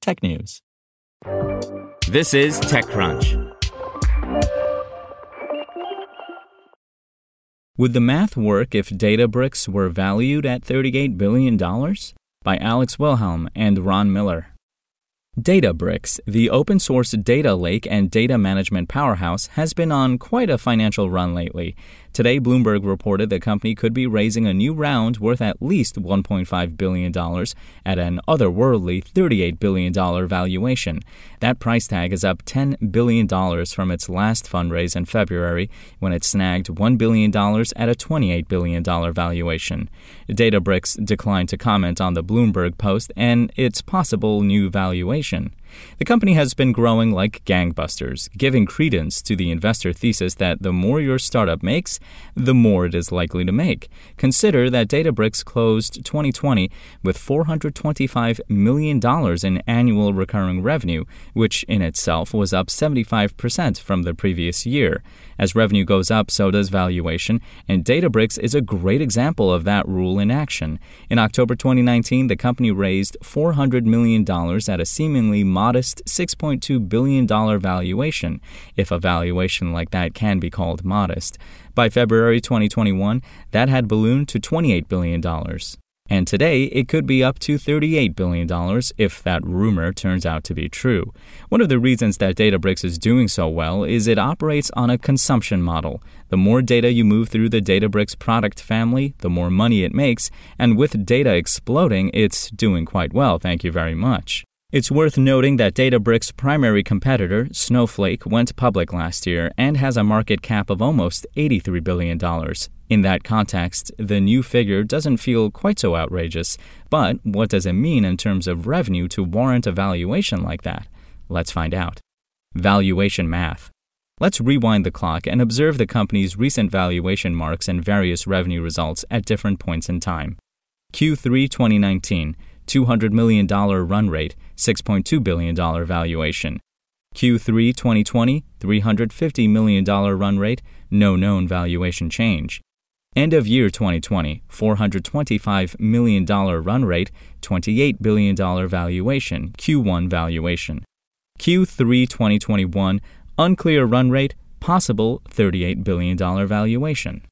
technews. This is TechCrunch. Would the math work if Databricks were valued at $38 billion? By Alex Wilhelm and Ron Miller. Databricks, the open source data lake and data management powerhouse, has been on quite a financial run lately. Today, Bloomberg reported the company could be raising a new round worth at least $1.5 billion at an otherworldly $38 billion valuation. That price tag is up $10 billion from its last fundraise in February when it snagged $1 billion at a $28 billion valuation. Databricks declined to comment on the Bloomberg post and its possible new valuation. The company has been growing like gangbusters, giving credence to the investor thesis that the more your startup makes, the more it is likely to make. Consider that Databricks closed 2020 with $425 million in annual recurring revenue, which in itself was up 75% from the previous year. As revenue goes up, so does valuation, and Databricks is a great example of that rule in action. In October 2019, the company raised $400 million at a seemingly modest $6.2 billion valuation, if a valuation like that can be called modest. By February 2021, that had ballooned to $28 billion. And today, it could be up to $38 billion if that rumor turns out to be true. One of the reasons that Databricks is doing so well is it operates on a consumption model. The more data you move through the Databricks product family, the more money it makes, and with data exploding, it's doing quite well, thank you very much. It's worth noting that Databricks' primary competitor, Snowflake, went public last year and has a market cap of almost $83 billion. In that context, the new figure doesn't feel quite so outrageous, but what does it mean in terms of revenue to warrant a valuation like that? Let's find out. Valuation math. Let's rewind the clock and observe the company's recent valuation marks and various revenue results at different points in time. Q3 2019, $200 million run rate, $6.2 billion valuation. Q3 2020, $350 million run rate, no known valuation change. End of year 2020, $425 million run rate, $28 billion valuation, Q1 valuation. Q3 2021, unclear run rate, possible $38 billion valuation.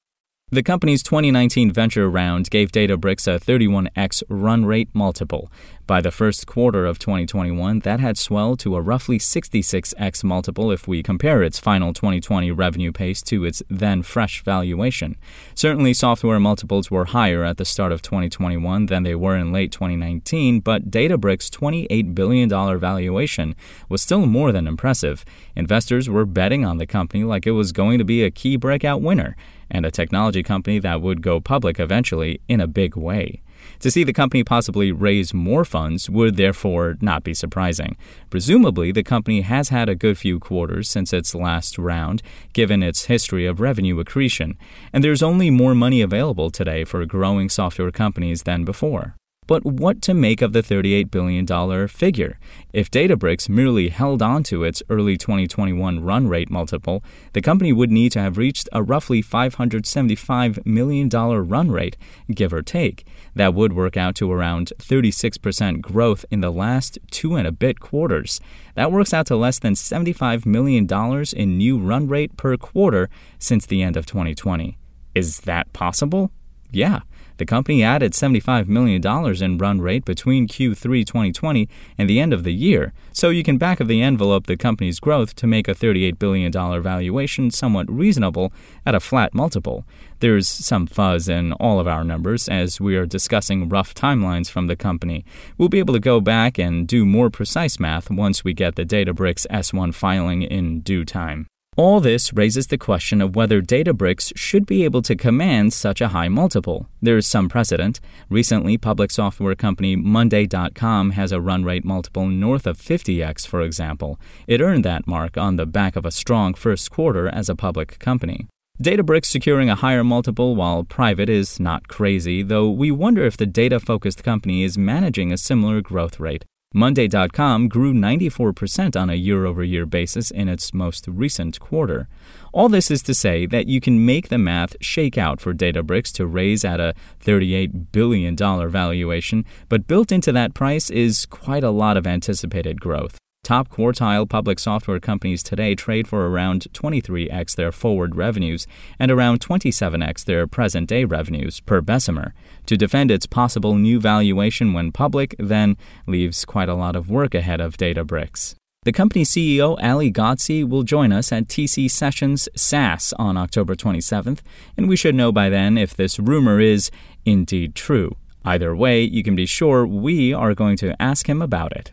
The company's 2019 venture round gave Databricks a 31x run rate multiple. By the first quarter of 2021, that had swelled to a roughly 66x multiple if we compare its final 2020 revenue pace to its then fresh valuation. Certainly, software multiples were higher at the start of 2021 than they were in late 2019, but Databricks' $28 billion valuation was still more than impressive. Investors were betting on the company like it was going to be a key breakout winner and a technology company that would go public eventually in a big way. To see the company possibly raise more funds would therefore not be surprising. Presumably, the company has had a good few quarters since its last round, given its history of revenue accretion, and there's only more money available today for growing software companies than before. But what to make of the $38 billion figure? If Databricks merely held on to its early 2021 run rate multiple, the company would need to have reached a roughly $575 million run rate, give or take. That would work out to around 36% growth in the last two and a bit quarters. That works out to less than $75 million in new run rate per quarter since the end of 2020. Is that possible? Yeah. The company added $75 million in run rate between Q3 2020 and the end of the year, so you can back of the envelope the company's growth to make a $38 billion valuation somewhat reasonable at a flat multiple. There's some fuzz in all of our numbers as we are discussing rough timelines from the company. We'll be able to go back and do more precise math once we get the Databricks S1 filing in due time. All this raises the question of whether Databricks should be able to command such a high multiple. There is some precedent. Recently, public software company Monday.com has a run rate multiple north of 50x, for example. It earned that mark on the back of a strong first quarter as a public company. Databricks securing a higher multiple while private is not crazy, though we wonder if the data focused company is managing a similar growth rate. Monday.com grew 94% on a year over year basis in its most recent quarter. All this is to say that you can make the math shake out for Databricks to raise at a $38 billion valuation, but built into that price is quite a lot of anticipated growth. Top quartile public software companies today trade for around 23x their forward revenues and around 27x their present day revenues per Bessemer. To defend its possible new valuation when public, then, leaves quite a lot of work ahead of Databricks. The company's CEO, Ali Ghodsi, will join us at TC Sessions SaaS on October 27th, and we should know by then if this rumor is indeed true. Either way, you can be sure we are going to ask him about it.